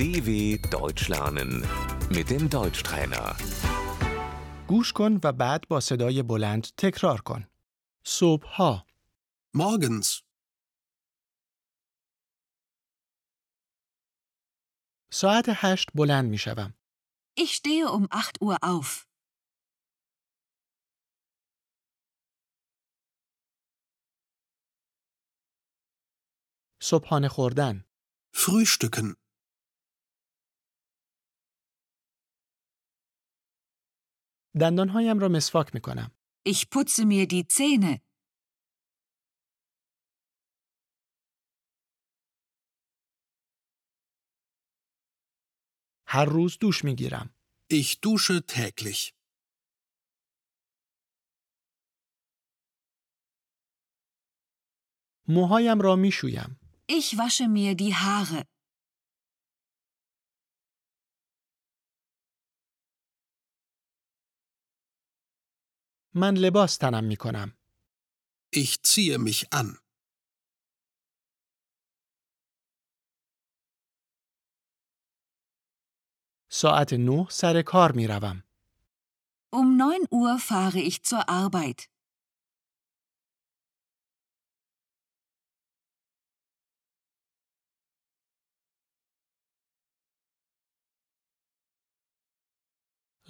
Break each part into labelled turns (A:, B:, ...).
A: DW Deutsch lernen mit dem Deutschtrainer.
B: گوش کن و بعد با صدای بلند تکرار کن. صبحها،
C: Morgens,
B: ساعت هشت بلند می شوم.
D: Ich stehe um 8 Uhr auf.
B: صبحانه خوردن،
C: Frühstücken,
B: دندانهایم را مسواک می کنم.
D: Ich putze mir die Zähne.
B: هر روز دوش می گیرم.
C: ich dusche täglich.
B: موهایم را می شویم.
D: Ich wasche mir die Haare.
B: من لباس تنم می کنم.
C: Ich ziehe mich an.
B: ساعت نه سر کار می روم.
D: Um 9 Uhr fahre ich zur Arbeit.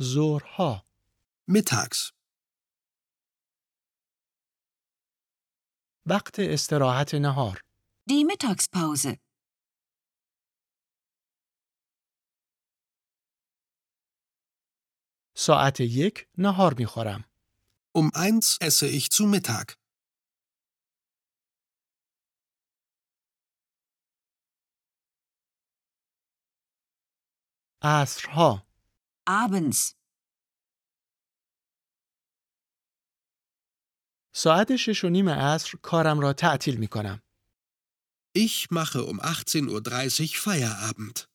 B: ظهرها،
C: Mittags,
B: وقت استراحت نهار.
D: دیمه تاکس پوزه
B: ساعت یک نهار می خورم
C: ام 1 اسسه ایخ تسو میتاگ
B: عصر
D: ها
B: ساعت شش و نیم عصر کارم را تعطیل می کنم.
C: Ich mache um 18.30 Uhr Feierabend.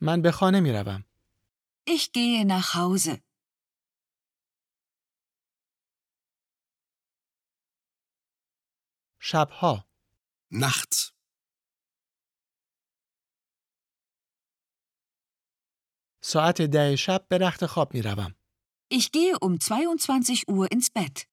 B: من به خانه می روم.
D: Ich gehe nach Hause.
B: شبها،
C: Nachts,
B: ساعت ده شب به رخت خواب می روم.
D: Ich gehe um 22 Uhr ins Bett.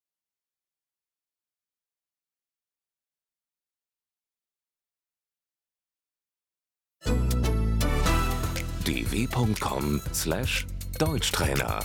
A: dw.com/deutschtrainer